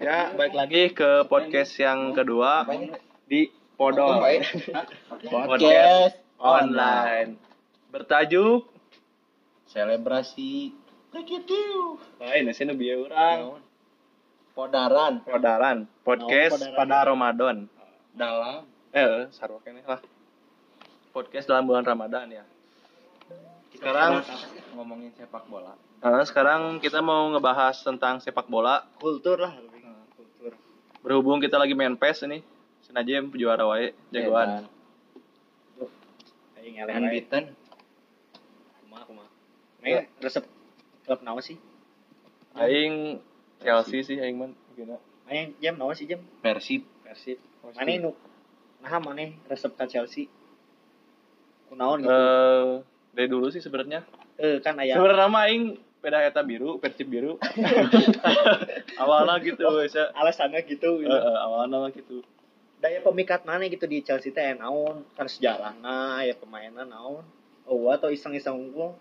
Ya, balik lagi ke podcast yang kedua di Podol. Podcast online. Bertajuk selebrasi lain sih nu bieu urang. podaran Podaran, podcast podaran? pada Ramadan. dalam Eh, sarua keneh lah. Podcast dalam bulan Ramadan ya. Sekarang ngomongin sepak bola eh, sekarang kita mau ngebahas tentang sepak bola. kultur lah Berhubung kita lagi main PES ini, senajem juara wae jagoan. aing eleh wae. Unbeaten kumaha kumaha Main resep klub naon sih? Aing Chelsea sih aing mah gina. main jam naon sih jam? Persib. Persib. Mana nu nah mana resep ka Chelsea? Kunaon gitu? Eh, dari dulu sih sebenarnya. eh kan aya. Sebenarnya mah aing peda eta biru, Persib biru. awalnya gitu, bisa. alasannya gitu gitu. eh, awalnya mah gitu. daya pemikat mana gitu di Chelsea teh naon kan sejarahna ya pemainna naon oh atau iseng-iseng unggul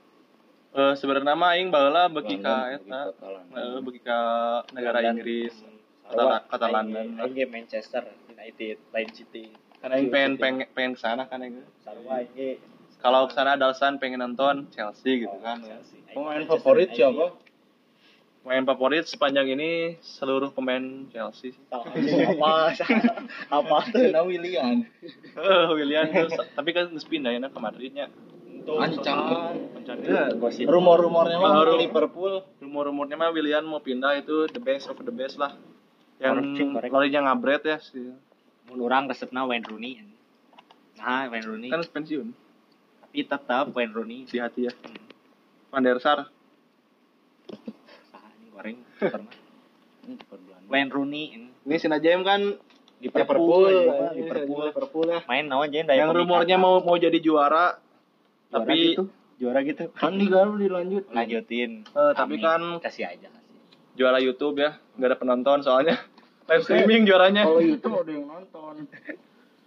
Eh, sebenarnya mah aing baheula beki ka eta, beki ka London. eh, beki ka negara London. Inggris, kata kata London. aing Manchester United lain City Karena aing pengen pengen pengen ke sana kan aing. sarua aing Kalau ke sana ada alasan pengen nonton Chelsea gitu kan. Chelsea. Aing pemain favorit siapa Pemain favorit sepanjang ini seluruh pemain Chelsea. sih. Tahu apa apa tuh Kena William Eh, William tuh, tapi kan pindah ya ke Madridnya. Ancan Encan Ya, rumor-rumornya mah. Liverpool rumor-rumornya mah William mau pindah itu the best of the best lah yang larinya ngabret ya sih mun urang resepna Wayne Rooney nah Wayne Rooney kan pensiun tapi tetap Wayne Rooney. Di hati ya. Van der Sar ah ini goreng pernah Ini. Wayne Rooney ini. ini Sinajem kan Liverpool, Liverpool, Liverpool. Liverpool. Ya main aja daya yang rumornya mau mau jadi juara Juara tapi gitu? Juara gitu. Kan di Garuda dilanjut. Lanjutin. Eh, tapi kan kasih aja kasih. juara YouTube ya. Nggak ada penonton soalnya live streaming juaranya. kalau YouTube ada yang nonton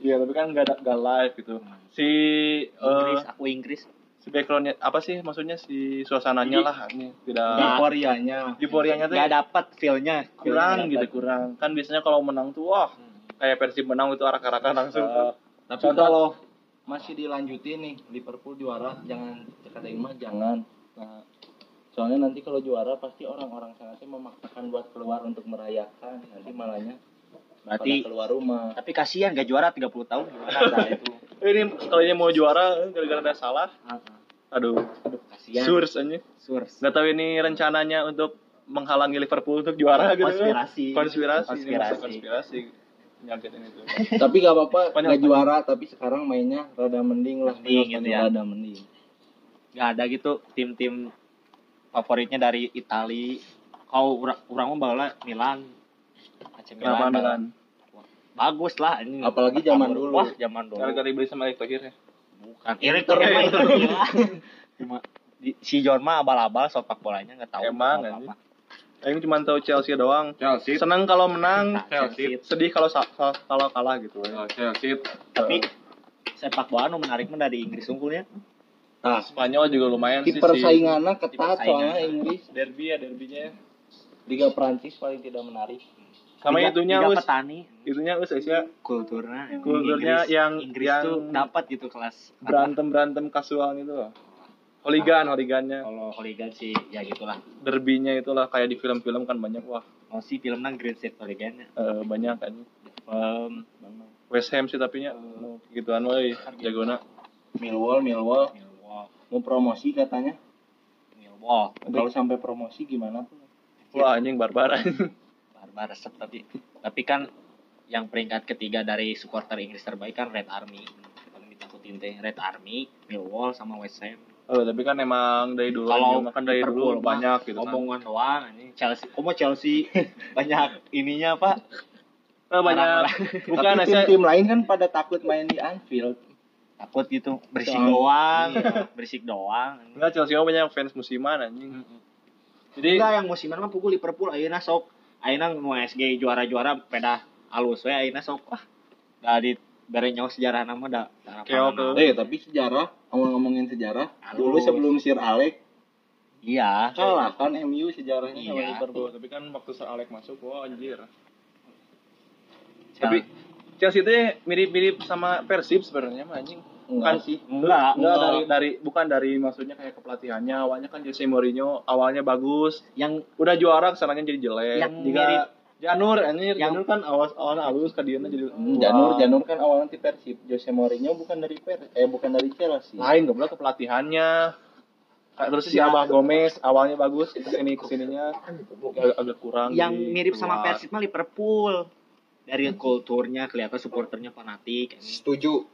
iya tapi kan nggak ada nggak live gitu. Si Inggris eh aku Inggris. si backgroundnya apa sih maksudnya si suasananya lah ini tidak euforianya euforianya tuh nggak dapat feelnya. kurang gitu dapet. kurang. Kan biasanya kalau menang tuh wah kayak Persib menang itu arak-arakan langsung. Eh, tapi Contoh- kalau masih dilanjutin nih Liverpool juara jangan kata mah jangan. Nah, soalnya nanti kalau juara pasti orang-orang sana tuh memaksakan buat keluar untuk merayakan. Nanti malahnya berarti pada keluar rumah. Tapi kasihan gak juara 30 tahun gimana nah, itu? Eh, ini sekalinya mau juara gara-gara ada salah. Aduh. Kasihan. Surs aja Surs. Nggak tahu ini rencananya untuk menghalangi Liverpool untuk juara gitu. Konspirasi. konspirasi Konspirasi. konspirasi. Nyakitin itu. Tapi gak apa-apa nggak juara tapi sekarang mainnya rada mending lah. Mending gitu ya. rada mending. Nggak ada gitu tim-tim favoritnya dari Itali. Kau orang orang mah bala Milan AC Milan? Dengan bagus lah ini. Apalagi zaman dulu. wah zaman dulu. Gara-gara dibeli sama Erick Thohir ya? Bukan Erik Thohir mah itu. Gila. cuma di- si John mah abal-abal sepak bolanya nggak tahu. Emang, apa-apa. Aing cuma tahu Chelsea doang. Chelsea. Seneng kalau menang Nah, Chelsea. sedih kalau kalau kalah gitu Oh, Chelsea. Tapi sepak bola nu menarik mah dari Inggris unggulnya nah. Spanyol juga lumayan sih si persaingannya ketat soalnya Inggris. Derby ya derbynya. Liga Prancis paling tidak menarik sama Liga- itunya Liga us. petani. Itunya us Asia. Kulturnya Kulturnya Inggris- yang- Inggris yang tuh dapat gitu kelas berantem berantem kasual gitu loh. Holigan holigannya. Kalau hooligan sih ya gitulah. Derbynya itulah kayak di film-film kan banyak wah. Mau sih filmnya Great Set hooligan eh, banyak kan. Film West Ham sih tapi nya gituan woi jagona. Millwall Millwall. Millwall. Mau promosi katanya. Millwall. Kalau sampai promosi gimana tuh? Wah anjing barbar barbar resep. Tapi tapi kan yang peringkat ketiga dari supporter Inggris terbaik kan Red Army. Paling ditakutin teh Red Army Millwall sama West Ham. Oh tapi kan emang dari dulu kalau aja, kan dari dulu banyak gitu kan. Omongan doang ini Chelsea kok mau Chelsea? Banyak ininya pak. Eh, banyak. Bukan tapi Asia tim-tim lain kan pada takut main di Anfield. Takut gitu. Berisik doang berisik doang. Enggak Chelsea mah banyak fans musiman anjing. Jadi enggak yang musiman mah pukul Liverpool ayeuna sok ayeuna mau SG juara-juara peda alus we ayeuna sok wah da di bere nyawa sejarah nama da Keok, eh tapi sejarah ngomong ngomongin sejarah Halus. dulu sebelum Sir Alex Iya. Kalah kan MU sejarahnya sama Iya. Liverpool. Tapi kan waktu Sir Alex masuk, wah anjir. Tapi Tapi Chelsea itu mirip-mirip sama Persib sebenarnya mah anjing. Bukan sih. enggak, Enggak dari dari bukan dari maksudnya kayak kepelatihannya awalnya kan Jose Mourinho awalnya bagus yang udah juara ke sananya jadi jelek Yang Jika mirip- Janur anjir Yang- Janur kan awas awalnya halus ke dia jadi Hmm. Janur Janur kan awalnya di Persib. Jose Mourinho bukan dari Per eh bukan dari Chelsea. lain goblok kepelatihannya Kayak terus si Ya. Abah Gomez awalnya bagus ke sini ke sininya agak, agak kurang yang jadi mirip sama. Persib mah Liverpool. Dari kulturnya kelihatan supporternya fanatik. Setuju.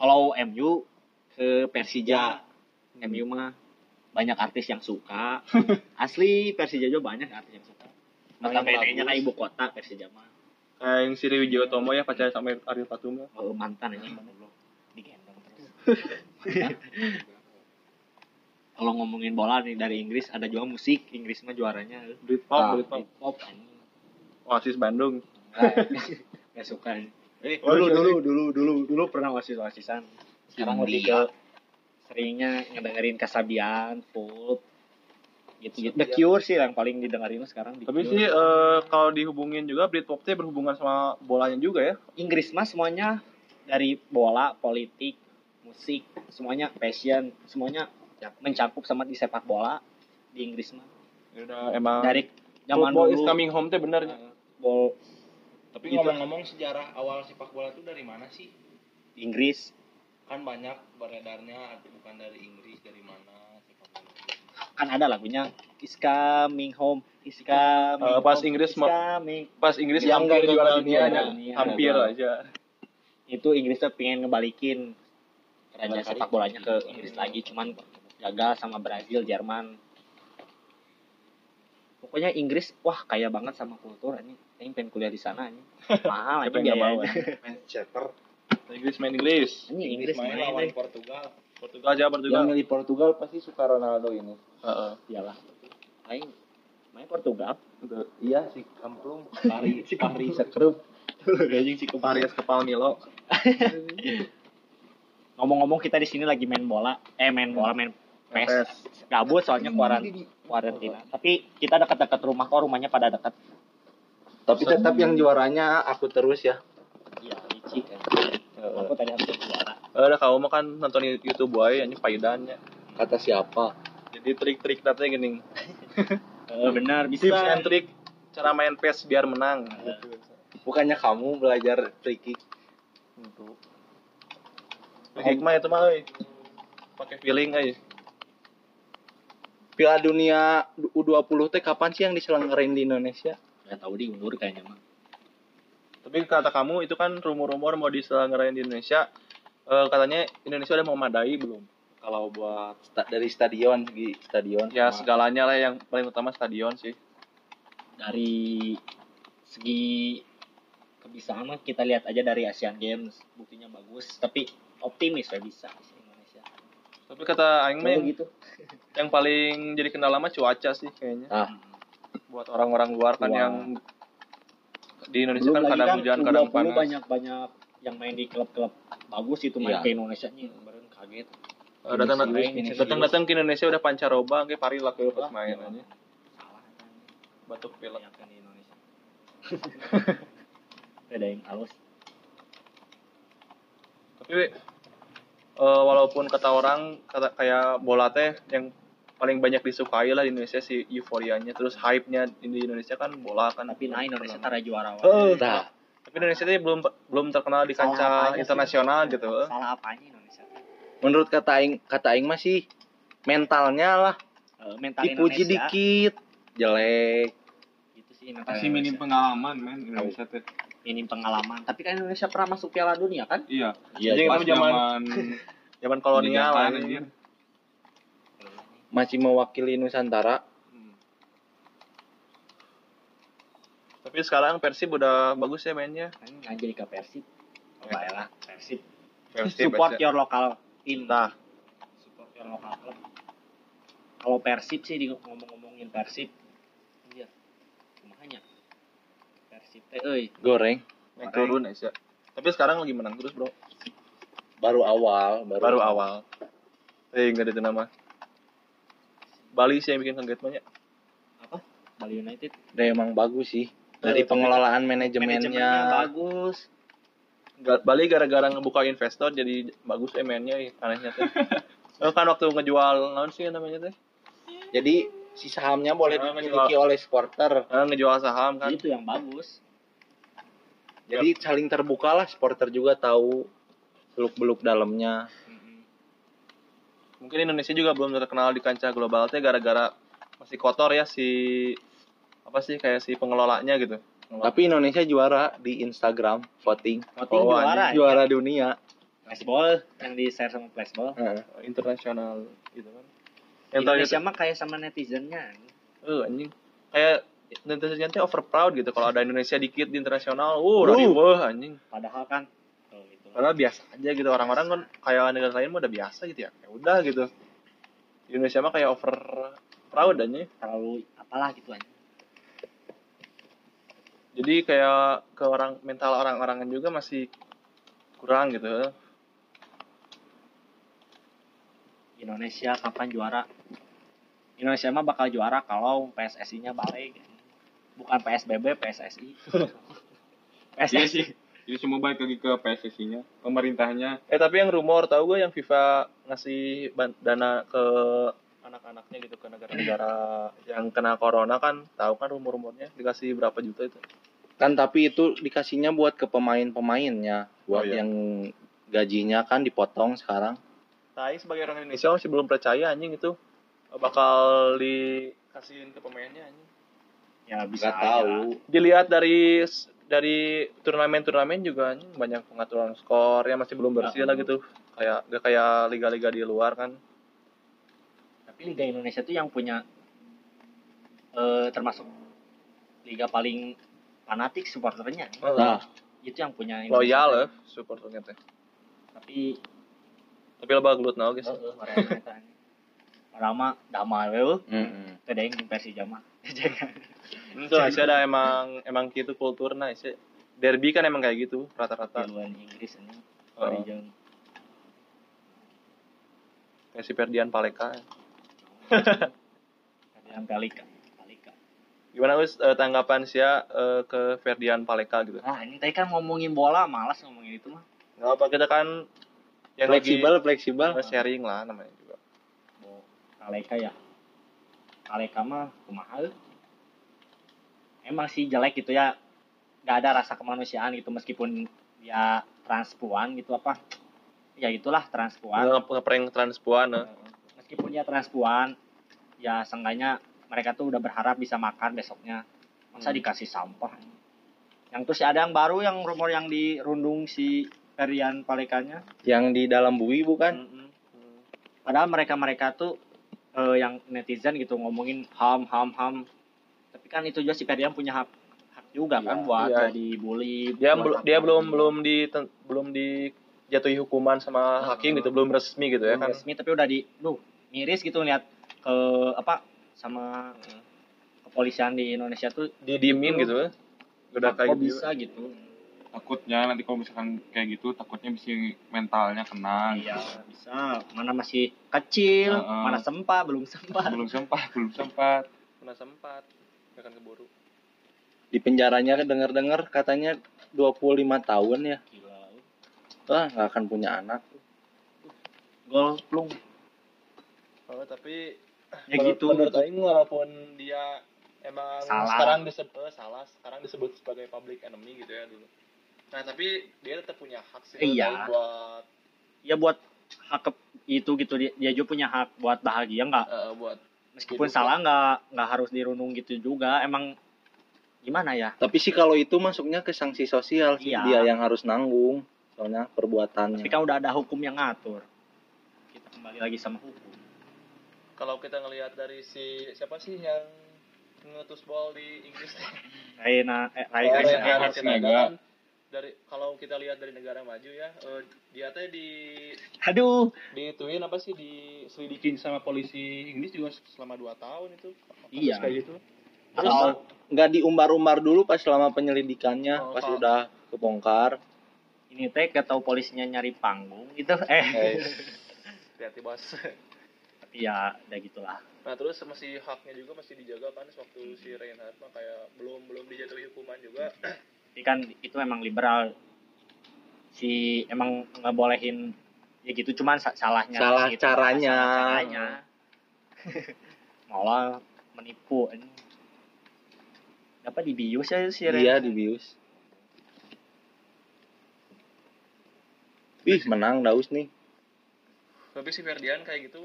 Kalau MU ke Persija, MU mah banyak artis yang suka. Asli Persija juga banyak artis yang suka. Notabene-nya kayak ibu kota Persija mah. kayak yang si Wijaya Tomo ya pacaran sama Ariel Tatum ya. Oh, mantan goblok. Digendong terus. Kalau ngomongin bola nih dari Inggris ada juga musik Inggris mah juaranya Britpop Ah, Britpop. Oasis Bandung Gak suka. Eh, Oh, dulu, sorry. dulu, dulu, dulu, dulu pernah wasis-wasisan. Sekarang lebih ke seringnya ngedengerin Kasabian, Pulp, gitu-gitu. The Cure sih yang paling didengerin sekarang. The tapi sih eh, kalau dihubungin juga Britpop teh berhubungan sama bolanya juga ya Inggris mah semuanya dari bola, politik, musik, semuanya passion, semuanya ya, mencakup sama di sepak bola di Inggris mah. Ya udah emang Dari zaman football is dulu coming home teh benernya eh, bol Tapi Gitu. ngomong-ngomong sejarah awal sepak bola itu dari mana sih? Inggris Kan banyak beredarnya bukan dari Inggris dari mana sepak bola. kan ada lagunya Is coming home, is coming Eh, pas home, Inggris is mau- coming. pas Inggris Yang hampir juara dunia, dunia dunia. hampir Gagal. aja itu Inggris tuh pengen ngebalikin raja sepak bolanya ke Inggris lagi cuman gagal sama Brazil Jerman pokoknya Inggris wah kaya banget sama kultur ini ini pengen kuliah di sana ini. Mahal aja biayanya. Manchester. Inggris main Inggris. Ini Inggris main main lawan Portugal. Portugal aja Portugal. Yang milih Portugal pasti suka Ronaldo ini. Heeh. iyalah. Main main Portugal. Iya si Kamplung. Pari Pari. Sekrup. anjing sih Paris kepal Milo. Ngomong-ngomong kita di sini lagi main bola. Eh main bola main PES. PES. Gabut soalnya kuaran kuarantina. Tapi kita dekat-dekat rumah kok rumahnya pada dekat Tapi tetap yang juaranya aku terus ya. iya licik kan aku tadi hampir juara Eh, udah kamu mah kan nonton YouTube wae ini faidannya Kata siapa? jadi trik-trik nanti gini Eh, benar bisa tips and trick cara main PES biar menang Bukannya kamu belajar kick? Gitu. Hikmah itu mah euy. pakai feeling aja Piala Dunia U20 teh kapan sih yang diselenggarain di Indonesia? Nggak tahu diundur kayaknya mah. Tapi kata kamu itu kan rumor-rumor mau diselenggarain di Indonesia. Eh, katanya Indonesia udah memadai belum? Kalau buat Sta- dari stadion segi stadion. ya sama- segalanya lah yang paling utama stadion sih. Dari segi kebiasaan mah kita lihat aja dari Asian Games buktinya bagus tapi optimis ya bisa sih Indonesia. Tapi kata Aing mah yang, gitu. yang paling jadi kendala mah cuaca sih kayaknya. Ah, buat orang-orang luar kan Wah. yang di Indonesia belum kan lagi kadang kan hujan kadang U20 panas. banyak banyak yang main di klub-klub bagus itu main Iya. ke Indonesia nih kemarin kaget. Datang datang datang ke Indonesia udah pancaroba kayak pari lah pas main Iya. aja. Kan. Batuk pilek. Kan di Indonesia. Beda yang halus. Tapi eh, walaupun kata orang kata kayak bola teh yang paling banyak disukai lah di Indonesia si euforianya. Terus hype-nya di Indonesia kan bola kan tapi nah Indonesia tara juara Eh, nah, tapi Indonesia teh belum belum terkenal di kancah apanya sih? internasional gitu salah apanya Indonesia? Menurut kata aing kata aing masih mentalnya lah. Eh, mental dipuji Indonesia. dikit jelek. gitu sih mental masih minim pengalaman men Indonesia teh. Minim pengalaman. Tapi kan Indonesia pernah masuk Piala Dunia kan? Iya. Iya, itu zaman zaman kolonial anjir. Masih mewakili Nusantara. Hmm. Tapi sekarang Persib udah bagus ya mainnya. jadi ke Persib oh, lah Persib Persib support aja. your local team Nah, support your local club kalau Persib sih di ngomong-ngomongin Persib iya kumahanya Persib teh euy Goreng naik turun Asia. Tapi sekarang lagi menang terus, Bro. baru awal, baru, Baru awal. Eh, enggak ada itu nama. Bali sih yang bikin kaget banyak Bali United Udah emang bagus sih. Dari pengelolaan manajemennya manajemennya. bagus Bali gara-gara ngebuka investor jadi bagus eh mainnya ih, anehnya teh Eh, kan waktu ngejual naon sih namanya teh Jadi si sahamnya boleh Ah, dimiliki ngejual. oleh supporter. Eh, ngejual saham kan itu yang bagus Jadi saling terbuka lah supporter juga tahu seluk-beluk dalamnya. Mungkin Indonesia juga belum terkenal di kancah global teh gara-gara masih kotor ya si apa sih kayak si pengelolanya gitu Tapi Indonesia juara di Instagram voting. voting Oh, juara ya. Juara dunia. flashball yang di share sama flashball Heeh. internasional gitu kan yang tadi Indonesia mah kayak sama netizennya eh anjing kayak netizen teh over proud gitu kalau ada Indonesia dikit di internasional uh Uh. anjing padahal kan. Padahal biasa aja gitu. Orang-orang kan kayak negara lain mah udah biasa gitu ya. Ya udah gitu. Di Indonesia mah kayak over proud aja. Terlalu apalah gitu aja. Jadi kayak ke orang mental orang-orangan juga masih kurang gitu. Indonesia kapan juara? Indonesia mah bakal juara kalau PSSI-nya balik. Bukan PSBB PSSI PSSI Jadi semua balik lagi ke PSSI-nya, pemerintahnya. eh tapi yang rumor tahu gue yang FIFA ngasih dana ke anak-anaknya gitu ke negara-negara yang kena corona kan tahu kan rumor-rumornya dikasih berapa juta itu Kan tapi itu dikasihnya buat ke pemain-pemainnya, buat Oh, iya. yang gajinya kan dipotong sekarang. Tapi sebagai orang Indonesia masih belum percaya anjing itu bakal dikasihin ke pemainnya anjing. ya bisa Gak tahu. Dilihat dari dari turnamen-turnamen juga banyak pengaturan skor ya masih belum bersih lah gitu. Kayak gak kayak liga-liga di luar kan. tapi Liga Indonesia tuh yang punya eh, termasuk liga paling fanatik supporternya Nah, itu yang punya Indonesia. Loyal ya supporternya teh. tapi Tapi lo bagelut nah guys. orang mah damai we mm-mm. teh deing di Persija mah Itu ada emang emang gitu kulturnya Aisyah. Derby kan emang kayak gitu rata-rata. Jagoan Inggris ini Oh. Kayak si Ferdian Paleka. yang Palika Palika Gimana Us eh, tanggapan Sia eh, ke Ferdian Paleka gitu? nah ini tadi kan ngomongin bola malas ngomongin itu mah Gak apa kita kan yang fleksibel, fleksibel. lagi sharing lah namanya juga. Bo Paleka ya Paleka mah kumaha euy. Emang sih jelek gitu ya nggak ada rasa kemanusiaan gitu meskipun dia transpuan gitu apa ya itulah transpuan Nge- ngeprank transpuan eh. meskipun dia transpuan ya seenggaknya mereka tuh udah berharap bisa makan besoknya masa Hmm. dikasih sampah yang terus ada yang baru yang rumor yang dirundung si Ferian Palekanya Yang di dalam bui bukan? Mm-mm. Mm. padahal mereka mereka tuh eh, yang netizen gitu ngomongin ham ham ham tapi kan itu juga si Ferian punya hak hak juga kan Iya, buat iya. jadi bully Dia buat bel- hak dia buat belum belum di belum dijatuhi hukuman sama hakim gitu, belum resmi gitu ya Belum kan. resmi tapi udah di duh miris gitu lihat ke apa sama kepolisian di Indonesia tuh Didiemin gitu. eh. Udah kok kayak gitu. bisa gitu Takutnya nanti kalau misalkan kayak gitu, takutnya bisa mentalnya kena. iya bisa mana masih kecil Heeh. mana sempat belum sempat Belum sempat, belum sempat. Pernah sempat ya kan keburu. Di penjaranya dengar-dengar katanya 25 tahun ya. gila Wah, nggak akan punya anak. gol plung Oh, tapi ya menurut- gitu Menurut Aing walaupun dia emang Salah. sekarang disebut eh, salah, sekarang disebut sebagai public enemy gitu ya dulu. Nah, tapi dia tetap punya hak sih Iya. Buat ya buat hak itu gitu dia, dia juga punya hak buat bahagia nggak eh, buat meskipun Hidup, salah nggak nggak harus dirundung gitu juga. Emang gimana ya? Tapi sih kalau itu masuknya ke sanksi sosial sih Iya. dia yang harus nanggung soalnya perbuatannya. tapi kan udah ada hukum yang ngatur kita kembali lagi sama hukum. Kalau kita ngelihat dari si siapa sih yang ngetus ball di Inggris? Raina eh, Raina Dari kalau kita lihat dari negara maju ya eh, dia teh di aduh. dituin apa sih diselidikin sama polisi Inggris juga selama 2 tahun itu. Kasus Iya. kayak gitu. Terus Asal- nggak diumbar-umbar dulu pas selama penyelidikannya, Oh, pas kalau- udah kebongkar. ini teh tahu polisinya nyari panggung gitu eh. Hati-hati bos. Tapi ya udah gitulah. Nah terus masih haknya juga masih dijaga kan waktu si Reinhardt mah kayak belum belum dijatuhi hukuman juga. Tapi kan itu emang liberal si emang ngebolehin ya gitu cuman sa- salahnya Salah gitu. caranya. Salah caranya. malah menipu ini dapat dibius ya si Ren Iya dibius. Ih menang Daus nih. Tapi si Ferdian kayak gitu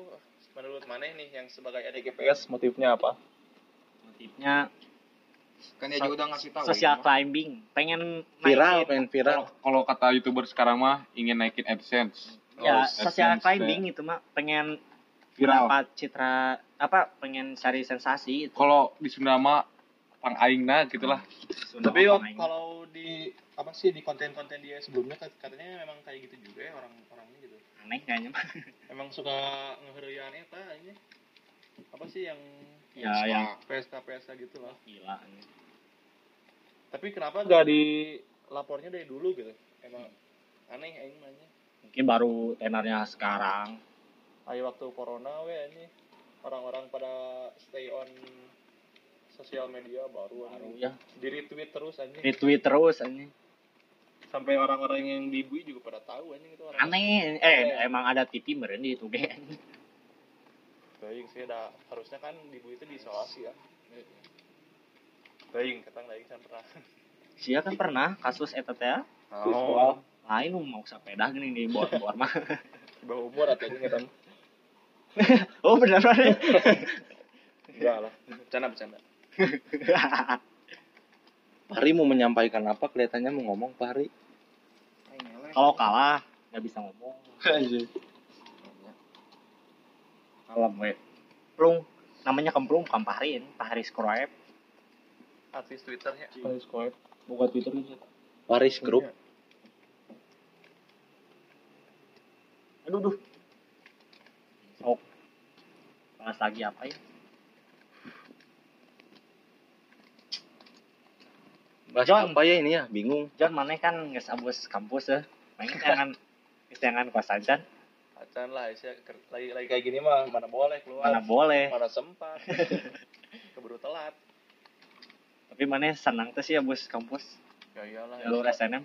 menurut mana nih yang sebagai ADGPS motifnya apa? motifnya Kan dia juga udah ngasih tahu. social ya, climbing pengen Viral naikin- pengen viral. Kalau kata youtuber sekarang mah ingin naikin AdSense. ya Oh, social AdSense, climbing itu mah pengen Viral. dapat citra apa pengen cari sensasi itu Kalau di Sunda mah pang aingna gitulah. Sunda Tapi apa kalau di apa sih di konten-konten dia sebelumnya kat- katanya memang kayak gitu juga ya orang-orangnya gitu. aneh kayaknya Emang suka ngeherian eta ini. Apa sih yang ya yang pesta-pesta gitu lah. gila. Tapi kenapa gak dilapornya dari dulu gitu? Emang aneh aing nanya. mungkin baru tenarnya sekarang. Ayo waktu corona we ini orang-orang pada stay on sosial media baru, baru ya. Di retweet terus anjing. Retweet terus aneh sampai orang-orang yang dibui juga pada tahu anjing itu orang. Aneh eh emang ada TV meren di itu Daing sih ada harusnya kan dibui itu diisolasi ya. Daing ketang daing kan pernah. Sia kan pernah kasus eta teh? Ya. oh lain nu mau sepeda gini di bor-bor mah. Bawah umur atau ini ketang? Oh benar benar enggak lah bercanda bercanda. Pari mau menyampaikan apa? Kelihatannya mau ngomong Pari. kalau kalah nggak bisa ngomong Alam we. Plung. Namanya kemplung bukan Pahri ini. Pahri Scribe. artis twitternya Pahri Scribe. Bukan Twitter gitu. Paris Group. Aduh, duh. Sok. Bahas lagi apa ya? Bahas John. apa ya ini ya? Bingung. John mana kan nggak abus kampus ya. Main jangan jangan kosan John. Acan lah Aisyah lagi lagi kayak gini mah mana boleh keluar Mana boleh. mana sempat keburu telat Tapi mana senang tuh sih abus kampus. ya iyalah Jalur SNM.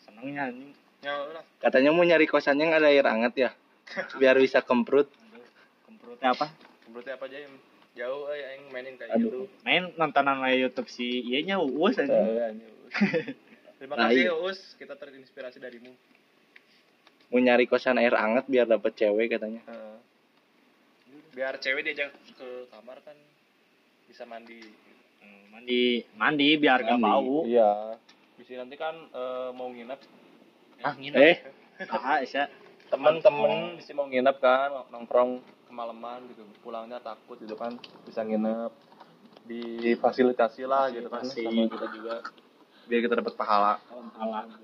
Senangnya ini. ya udah Katanya mau nyari kosannya nggak ada air hangat ya. Biar bisa kemprut. Kemprutnya apa? berarti apa aja yang jauh eh yang mainin kayak Aduh. gitu Main nontonan di YouTube si iya nya uus aja. terima kasih iya. Us kita terinspirasi darimu Mau nyari kosan air hangat biar dapet cewek katanya. Heeh. biar cewek diajak ke kamar kan bisa mandi Hmm, Mandi mandi biar gak bau. iya bisa nanti kan eh, mau nginep Ah, nginep. Eh, Ah, Isya. temen-temen bisa mau nginep kan nongkrong kemalaman gitu pulangnya takut gitu kan bisa nginep difasilitasi lah gitu kan sama kita juga biar kita dapat pahala Alam.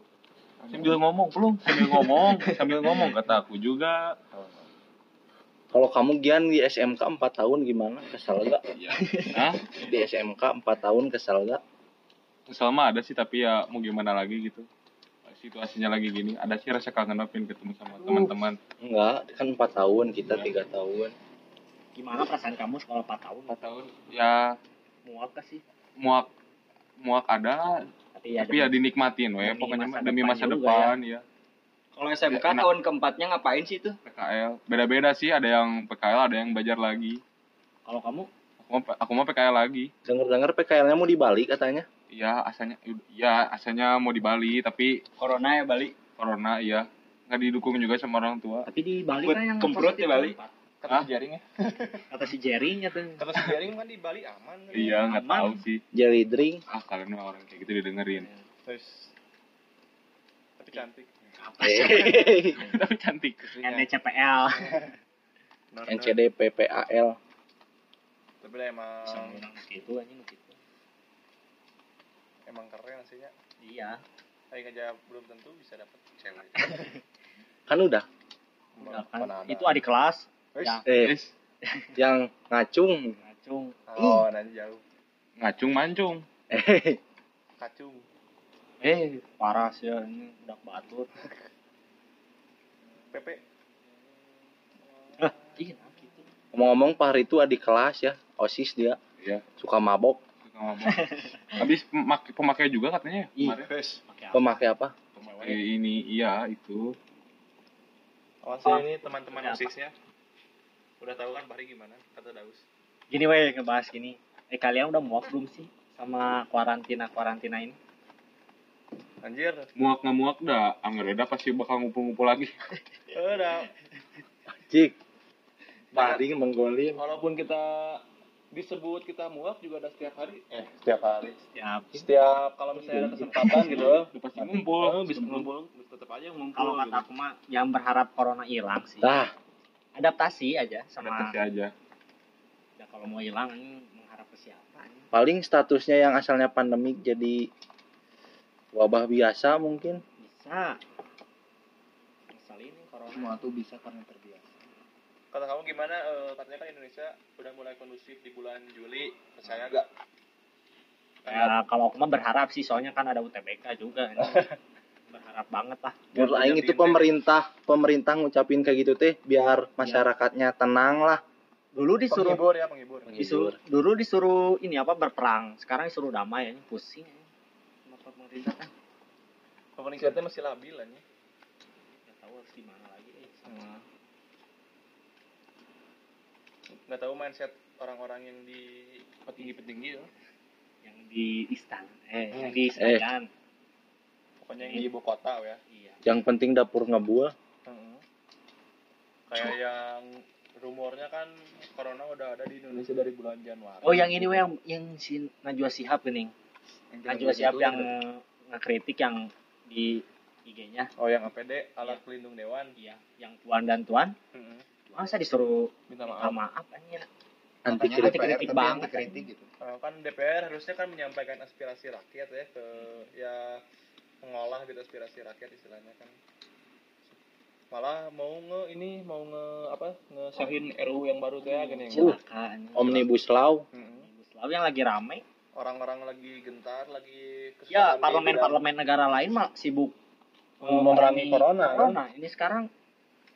Sambil ngomong, belum sambil ngomong, sambil ngomong kata aku juga. kalau kamu Gian di SMK 4 tahun gimana? Kesal gak? Hah? Di SMK 4 tahun kesal gak? Selama ada sih tapi ya mau gimana lagi gitu. Situasinya lagi gini, ada sih rasa kangen pengen ketemu sama teman-teman. Enggak, kan 4 tahun, kita 3 tahun. Gimana perasaan kamu sekolah 4 tahun? 4 tahun ya Muak gak sih? muak muak ada Tapi ya, tapi ya dinikmatin we demi pokoknya masa demi masa depan ya. Kalau SMK Ya, tahun keempatnya ngapain sih itu? PKL beda-beda sih ada yang PKL ada yang belajar lagi kalau kamu aku mau aku mau PKL lagi Dengar-dengar PKL-nya mau di Bali katanya. iya asalnya ya asalnya mau di Bali tapi Corona ya Bali. corona iya nggak didukung juga sama orang tua tapi di Bali kan yang kemprut positif ya, Bali? Empat. kata si jaring ya. Kata si Jerry nya tuh kata si jaring kan di Bali aman. Kan? iya nggak tahu sih. Jelly drink. ah kalian mah orang kayak gitu didengerin. Terus tapi cantik. Apa sih? Tapi cantik. NCPL Bener, NCD PPAL. tapi lah emang gitu anjing gitu emang keren aslinya iya. Aing aja belum tentu bisa dapet cewek. Kan udah. Udah kan. Mana ada. itu adik kelas Wis. Ya. Eh, yang ngacung. ngacung oh nanti jauh ngacung mancung Eh, kacung eh parah sih ya, ini udah batur Pepe ah iya nah gitu Ngomong-ngomong Pak Hari itu adik kelas ya, OSIS dia, Iya. suka mabok. Suka mabok. Habis pemak- pemakai juga katanya ya apa? Pemakai apa? Pemakai ini iya itu. Awas ya ini teman-teman OSISnya. Udah tahu kan Bari gimana kata Daus. Gini weh ngebahas gini. Eh kalian udah muak belum sih sama karantina karantina ini? Anjir. Muak nggak muak dah, Angreda pasti bakal ngumpul-ngumpul lagi. Udah. Cik. Paling menggolin. Walaupun kita disebut kita muak juga ada setiap hari. Eh, setiap hari. Ya, Setiap kalau misalnya ada kesempatan gitu, pasti ngumpul. bisa ngumpul, tetap aja ngumpul. kalau kata gitu. aku mah yang berharap corona hilang sih. Nah, Adaptasi aja sama Adaptasi aja. ya kalau mau hilang mengharap ke siapa? ini? paling statusnya yang asalnya pandemik jadi wabah biasa mungkin. Bisa. Misal ini corona. Semua tuh bisa karena terbiasa. Kata kamu gimana? Eh, katanya kan Indonesia udah mulai kondusif di bulan Juli. Percaya gak? Ya kalau aku mah berharap sih soalnya kan ada UTBK juga. ini. berharap banget lah. Menurut aing itu pemerintah pemerintah ngucapin kayak gitu teh biar masyarakatnya tenang lah. Dulu disuruh Penghibur ya, penghibur. disuruh dulu disuruh ini apa berperang sekarang disuruh damai ya pusing ya. Pemerintah kan Pemerintahnya masih labil aja. nggak tahu harus gimana lagi eh, sama Nggak tahu mindset orang-orang yang di petinggi-petinggi ya. yang di istana eh Hmm. yang di Senayan Pokoknya yang di ibu kota ya. iya Yang penting dapur ngebuah. Heeh. Kayak yang rumornya kan corona udah ada di Indonesia dari bulan Januari. oh yang ini weh, yang yang si Najwa Shihab ini Najwa Shihab yang ngekritik yang di IG-nya Oh yang APD alat pelindung dewan. iya yang tuan dan tuan Heeh. masa disuruh Minta minta maaf. maaf anjir Anti kritik. kritik tapi banget. anti kritik gitu. Uh, kan DPR harusnya kan menyampaikan aspirasi rakyat ya ke ya mengolah gitu aspirasi rakyat istilahnya kan malah mau nge ini mau nge apa ngesahin RUU yang baru tuh ya gini celaka anjir Omnibus Law. Mm-mm. Selalu yang lagi rame orang-orang lagi gentar lagi ya parlemen parlemen negara lain mah sibuk eh, Memerangi corona, kan? corona. ini sekarang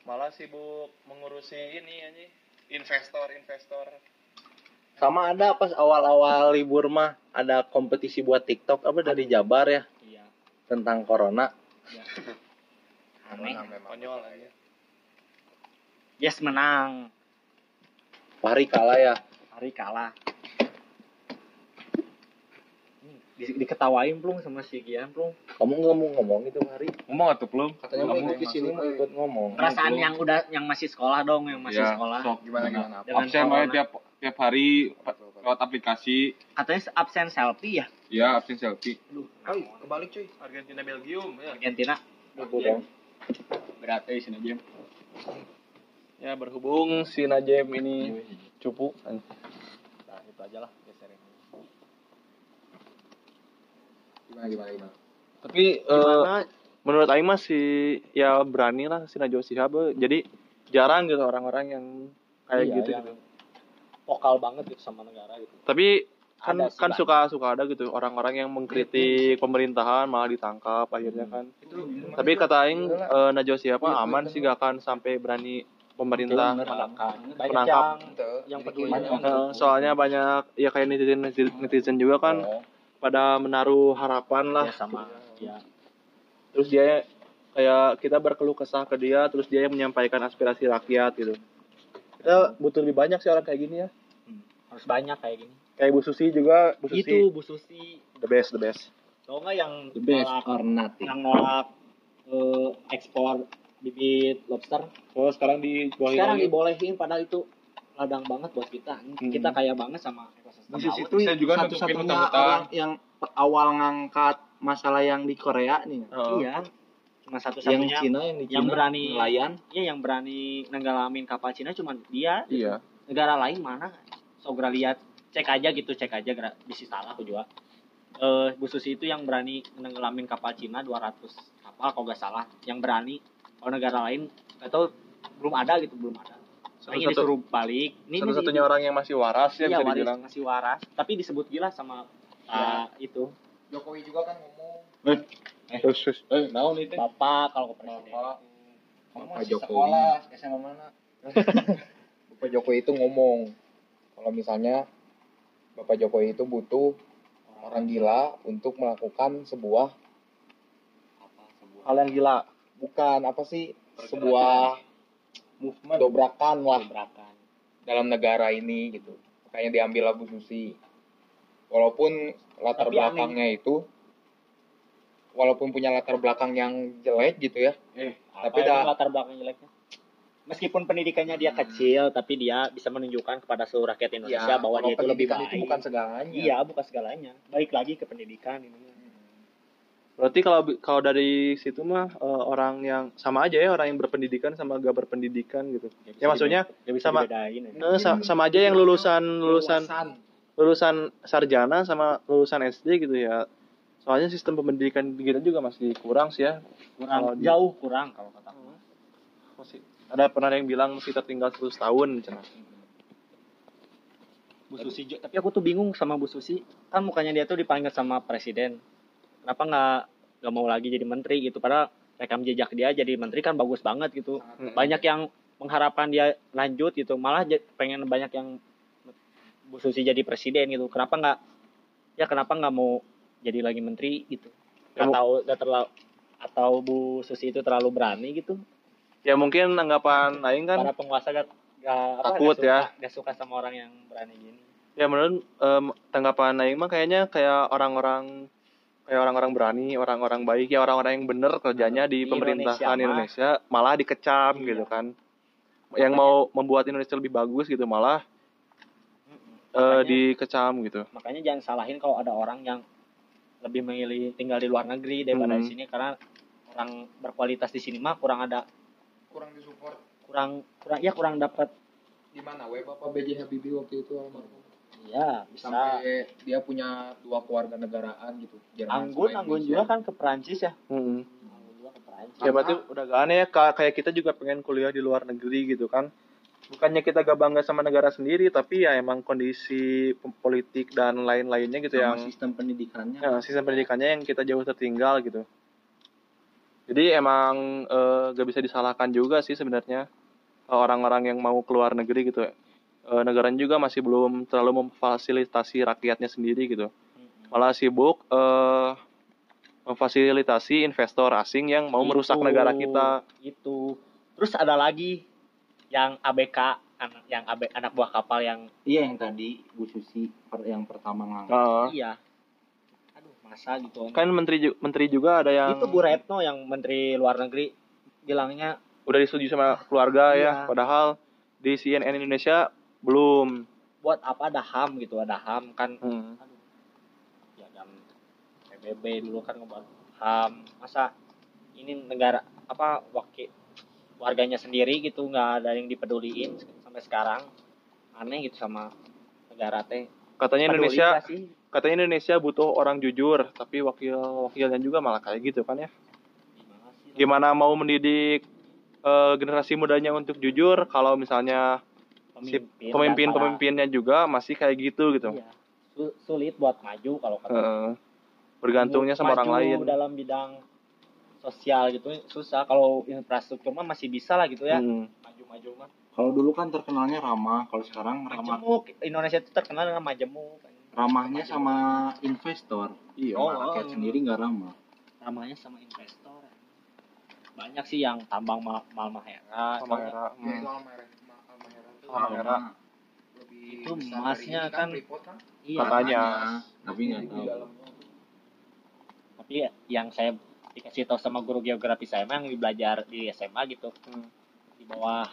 malah sibuk mengurusi ini aja investor-investor Sama ada pas awal-awal libur mah ada kompetisi buat TikTok apa dari Jabar ya tentang corona. aneh konyol aja. Yes menang. Pari kalah ya. hari kalah Hmm, di, diketawain belum sama si Gian belum Kamu nggak mau ngomong itu Pari? Ngomong atuh belum? Katanya mau ikut sini mau ikut ngomong. perasaan yang udah yang masih sekolah dong yang masih Ya, sekolah sok. Gimana gimana? Absen aja tiap tiap hari lewat aplikasi. katanya absen selfie ya Ya, absen selfie. Aduh, Oi, kebalik cuy. Argentina Belgium ya Argentina. Berarti sini aja. ya berhubung si Najem ini cupu nah itu aja lah geserin Gimana gimana gimana? tapi eh, menurut Aing mah si ya berani lah si Najwa Shihab. Jadi jarang gitu orang-orang yang kayak Iya, gitu yang gitu. Vokal banget gitu sama negara gitu. Tapi kan Ada kan suka suka ada gitu. Orang-orang yang mengkritik pemerintahan malah ditangkap akhirnya kan. Tapi kata Aing eh, Najwa Shihab mah aman sih gak akan sampai berani pemerintah menangkap. yang peduli Eh, soalnya banyak ya kayak netizen netizen juga kan. Oh. Pada menaruh harapan lah. Ya sama. Ya terus dia kayak kita berkeluh kesah ke dia terus dia yang menyampaikan aspirasi rakyat gitu. Kita butuh lebih banyak sih orang kayak gini ya. Hmm, harus banyak kayak gini. Kayak Bu Susi juga Bu Susi. Itu Bu Susi. The best the best. Tau nggak yang The best nolak or nothing. yang nolak eh, ekspor bibit lobster? Oh sekarang dibolehin. Sekarang lagi. dibolehin padahal itu ladang banget buat kita. Kita kaya banget sama ekosistem laut. itu Bisa juga satu-satunya orang yang awal ngangkat masalah yang di Korea nih. Oh. iya. Cuma satu Yang Cina yang di Cina yang berani- nelayan. iya yang berani nenggalamin kapal Cina cuma dia. Iya. Negara lain mana? Sogra lihat cek aja gitu cek aja gara bisa salah aku juga. Eh Bu Susi itu yang berani nenggelamin kapal Cina 200 kapal kalau nggak salah. Yang berani kalau negara lain tahu belum ada gitu belum ada Makanya satu-satu disuruh balik. Ini satu-satunya orang yang masih waras ya iya, bisa waris, dibilang. masih waras. Tapi disebut gila sama ah, itu. Jokowi juga kan ngomong. terus terus Eh, naon itu? bapak kalau ke presiden. Bapak. Bapak Masih Jokowi. sekolah SMA mana? Pak Jokowi itu ngomong kalau misalnya Bapak Jokowi itu butuh orang gila untuk melakukan sebuah apa sebuah? hal yang gila. Bukan apa sih? Sebuah movement. Dobrakan lah. Tabrakan dalam negara ini gitu. Makanya diambil Bu Susi. Walaupun latar Tapi belakangnya itu walaupun punya latar belakang yang jelek gitu ya. Eh Tapi dah- latar belakang jeleknya? Meskipun pendidikannya dia kecil tapi dia bisa menunjukkan kepada seluruh rakyat Indonesia Ya, bahwa dia itu lebih baik itu bukan segalanya. Iya bukan segalanya. Baik lagi ke pendidikan ini berarti kalau kalau dari situ mah eh, orang yang sama aja ya orang yang berpendidikan sama gak berpendidikan gitu Nggak bisa Ya, maksudnya dibe- nggak bisa sama- dibedain ya. Eh, sa- sama aja yang lulusan lulusan lulusan sarjana sama lulusan SD gitu ya soalnya sistem pendidikan di kita juga masih kurang sih ya kurang kalau di- jauh kurang kalau kata aku. masih ada pernah ada yang bilang masih tertinggal 100 tahun cenah. Bu Susi tapi aku tuh bingung sama Bu Susi kan mukanya dia tuh dipanggil sama presiden kenapa nggak nggak mau lagi jadi menteri gitu. Padahal rekam jejak dia jadi menteri kan bagus banget gitu. Mm-mm. banyak yang mengharapkan dia lanjut gitu. Malah pengen banyak yang Bu Susi jadi presiden gitu. Kenapa nggak ya kenapa nggak mau jadi lagi menteri gitu? Ya, atau nggak terlalu atau Bu Susi itu terlalu berani gitu? Ya mungkin anggapan lain kan para penguasa gak, gak, apa, Takut gak suka, ya. gak suka sama orang yang berani gini. Ya menurut em, tanggapan lain mah kayaknya kayak orang-orang kayak orang-orang berani orang-orang baik ya orang-orang yang bener kerjanya di, Di pemerintahan Indonesia Indonesia, malah dikecam Iya. gitu kan. Yang mau membuat Indonesia lebih bagus gitu malah eh, Makanya- dikecam gitu. makanya jangan salahin kalau ada orang yang lebih memilih tinggal di luar negeri daripada Hmm. di sini karena orang berkualitas di sini mah kurang ada kurang disupport. kurang kurang ya kurang dapat di mana we Bapak BJ Habibie waktu itu almarhum ya bisa. Sampai dia punya dua keluarga negaraan gitu Jerman anggun anggun juga kan ke Perancis ya? Mm-mm. anggun juga ke Perancis. Ya berarti udah gak aneh ya Ka- kayak kita juga pengen kuliah di luar negeri gitu kan. Bukannya kita gak bangga sama negara sendiri tapi ya emang kondisi politik dan lain-lainnya gitu sama yang sistem pendidikannya. Ya, sistem pendidikannya yang kita jauh tertinggal gitu. Jadi emang eh, gak bisa disalahkan juga sih sebenarnya orang-orang yang mau keluar negeri gitu Eh, negaranya juga masih belum terlalu memfasilitasi rakyatnya sendiri gitu. Mm-mm. malah sibuk eh, memfasilitasi investor asing yang mau merusak Itu, negara kita. itu. Terus ada lagi yang ABK anak yang AB, anak buah kapal yang iya yang tadi Bu Susi per- yang pertama ngangkat. Nah, iya. Aduh masa gitu kan. Menteri ju- menteri juga ada yang itu Bu Retno yang menteri luar negeri bilangnya udah disetujui sama keluarga ya Iya. padahal di CNN Indonesia belum. Buat apa ada HAM gitu ada HAM kan. Hmm. aduh ya dan PBB dulu kan ngebuat HAM masa ini negara apa wakil warganya sendiri gitu nggak ada yang dipeduliin sampai sekarang. Aneh gitu sama negara teh. Katanya Peduli Indonesia nggak sih? katanya Indonesia butuh orang jujur tapi wakil wakilnya juga malah kayak gitu kan ya? Gimana sih? Gimana mau mendidik eh, generasi mudanya untuk jujur? Kalau misalnya si pemimpin pemimpin dan para- pemimpinnya juga masih kayak gitu gitu. Iya, su- sulit buat maju kalau kata Heeh. bergantungnya sama orang maju lain. dalam bidang sosial gitu susah. Kalau infrastruktur mah masih bisa lah gitu ya. Hmm. maju-maju mah. Kalau dulu kan terkenalnya ramah kalau sekarang ramah majemuk. Indonesia itu terkenal dengan majemuk. Ramahnya sama investor. Iya Oh, rakyat oh. sendiri nggak ramah ramahnya sama investor. Banyak sih yang tambang ma malmahera. Sama era Ya, hmm. Almahera Almahera itu emasnya kan- kan iya Makanya. tapi nggak di tahu tapi yang saya dikasih tahu sama guru geografi saya mah yang belajar di SMA gitu. Hmm. di bawah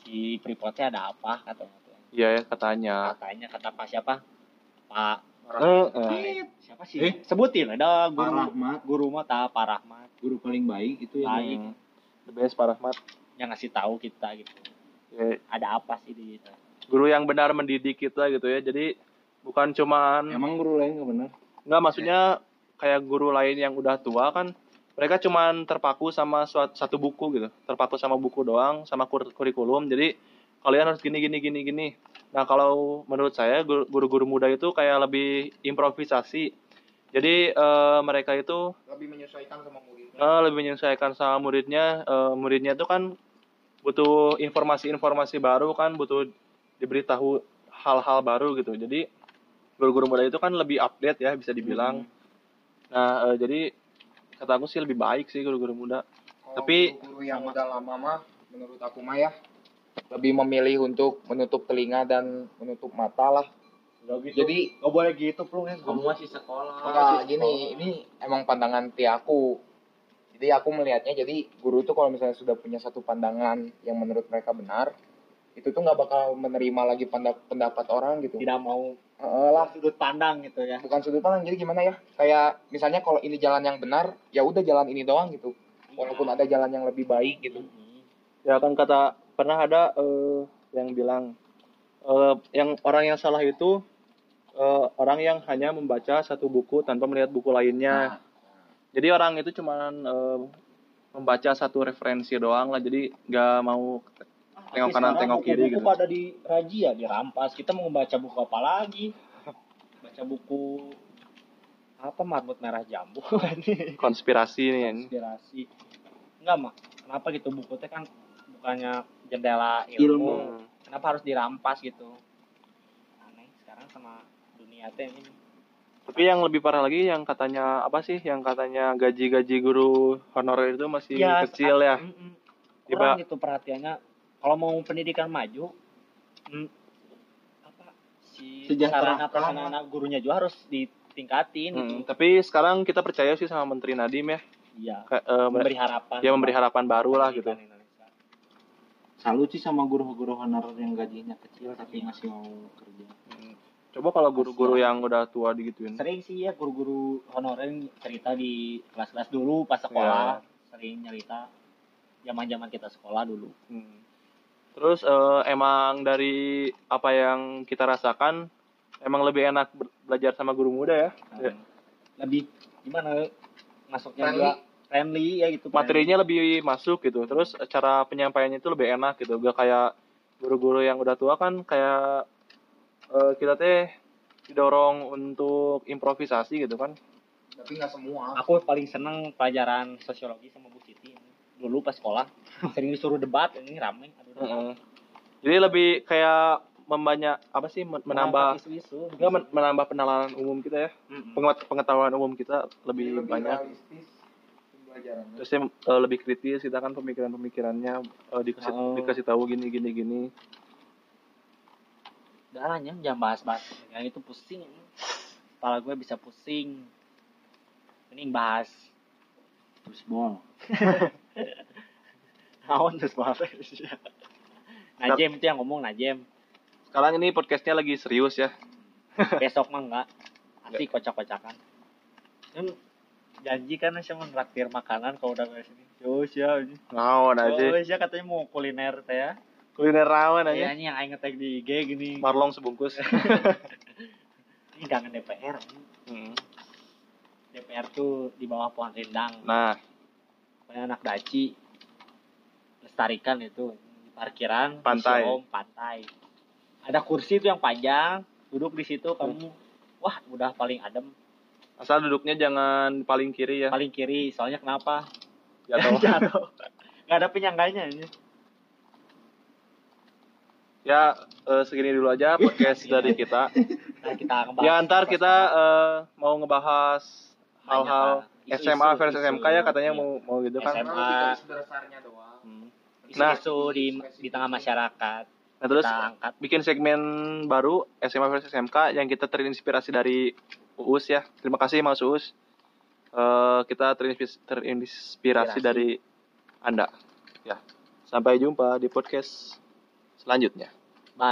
si Freeportnya ada apa katanya tuh. iya ya katanya katanya kata Pak siapa? Pak Eh, eh. siapa sih? Eh? sebutin ada Pak guru Rahmat. Guru mah tak Pak Rahmat. Guru paling baik itu yang Baik. The best Pak Rahmat. Yang ngasih tahu kita gitu Ya, ada apa sih di situ? Guru yang benar mendidik kita gitu ya. Jadi bukan cuman emang guru lain nggak benar? Nggak maksudnya kayak guru lain yang udah tua kan mereka cuman terpaku sama suat- satu buku gitu. Terpaku sama buku doang sama kur- kurikulum. Jadi kalian harus gini gini gini gini. Nah kalau menurut saya gur- guru-guru muda itu kayak lebih improvisasi. Jadi eh, mereka itu lebih menyesuaikan sama muridnya. Eh, lebih menyesuaikan sama muridnya. Eh, muridnya itu kan butuh informasi-informasi baru kan butuh diberitahu hal-hal baru gitu. Jadi guru-guru muda itu kan lebih update ya bisa dibilang. Nah eh, jadi kata aku sih lebih baik sih guru-guru muda. Kalau Tapi- guru yang udah lama mah menurut aku mah ya lebih memilih untuk menutup telinga dan menutup mata lah. Jadi nggak boleh gitu plung ya kamu masih sekolah enggak gini, ini emang pandangan ti aku. Jadi aku melihatnya jadi guru tuh kalau misalnya sudah punya satu pandangan yang menurut mereka benar, itu tuh nggak bakal menerima lagi pendapat orang gitu. tidak mau Heeh lah, sudut pandang gitu ya bukan sudut pandang jadi gimana ya? Kayak misalnya kalau ini jalan yang benar, ya udah jalan ini doang gitu. Walaupun ada jalan yang lebih baik gitu. ya kan kata pernah ada eh, yang bilang eh, yang orang yang salah itu eh, orang yang hanya membaca satu buku tanpa melihat buku lainnya jadi orang itu cuman eh, membaca satu referensi doang lah. Jadi nggak mau Tengok Tapi kanan, tengok kiri buku-buku gitu. pada di razia dirampas. Kita mau membaca buku apa lagi? Baca buku apa marmut merah jambu? Konspirasi nih inspirasi enggak mak. Kenapa gitu? Buku teh kan bukannya jendela ilmu, Hmm. kenapa harus dirampas gitu? Aneh sekarang sama dunia teh ini tapi yang lebih parah lagi yang katanya apa sih yang katanya gaji-gaji guru honorer itu masih Ya, kecil ya Mm-mm. Tiba- kurang gitu perhatiannya kalau mau pendidikan maju mm, apa si sarana prasarana gurunya juga harus ditingkatin gitu. Hmm, tapi sekarang kita percaya sih sama Menteri Nadiem ya iya eh, memberi harapan ya memberi harapan baru lah gitu Indonesia. salut sih sama guru-guru honorer yang gajinya kecil tapi masih mau kerja Hmm. Coba kalau guru-guru yang udah tua digituin sering sih ya guru-guru honorer cerita di kelas-kelas dulu pas sekolah sering cerita zaman-zaman kita sekolah dulu Hmm. Terus eh, emang dari apa yang kita rasakan emang lebih enak belajar sama guru muda ya. Ya. lebih gimana masuknya Friendly. juga friendly ya gitu Materinya lebih masuk gitu. Terus cara penyampaiannya itu lebih enak gitu. Gak kayak guru-guru yang udah tua kan kayak eh, kita teh didorong untuk improvisasi gitu kan. Tapi nggak semua. aku paling seneng pelajaran sosiologi sama Bu Siti dulu pas sekolah sering disuruh debat ini rame aduh. Mm-mm. Jadi lebih kayak membanyak apa sih men- menambah isu-isu enggak men- menambah penalaran umum kita ya. Mm-mm. Penget- Pengetahuan umum kita lebih, lebih banyak. realistis terusnya eh, lebih kritis kita kan pemikiran-pemikirannya eh, dikasih Oh. dikasih tahu gini gini gini udah lah Nyam, jangan bahas-bahas. Yang itu pusing. Kepala gue bisa pusing. Mending bahas. Terus bol naon terus bahas Najem itu yang ngomong Najem sekarang ini podcastnya lagi serius ya. Besok mah enggak. Asik kocak-kocakan. Kan janji kan saya mau traktir makanan kalau udah beres ini Yos ya ini. naon aja Oh, ya katanya mau kuliner teh ya. Kuliner rawan Iya aja. Ini yang aing ngetek di IG gini. marlong sebungkus. Ini kangen DPR. Hmm. DPR tuh di bawah pohon rindang. nah. Pokoknya anak daci. Lestarikan itu. Di parkiran di Pantai. Siom, pantai. Ada kursi itu yang panjang, duduk di situ kamu wah udah paling adem. Asal duduknya jangan paling kiri ya. Paling kiri soalnya kenapa? Jatuh. Jatuh. Nggak ada penyangganya ini ya eh, segini dulu aja podcast dari kita nah, kita ya ntar kita eh, mau ngebahas hal-hal. SMA versus isu. SMK ya katanya Iya. mau mau gitu kan SMA. Doang. Hmm. nah, isu di di tengah masyarakat nah terus kita angkat bikin segmen baru SMA versus SMK yang kita terinspirasi dari Uus ya. Terima kasih Mas Uus. Eh, kita terinspirasi, terinspirasi Inspirasi. dari Anda. Ya. Sampai jumpa di podcast selanjutnya.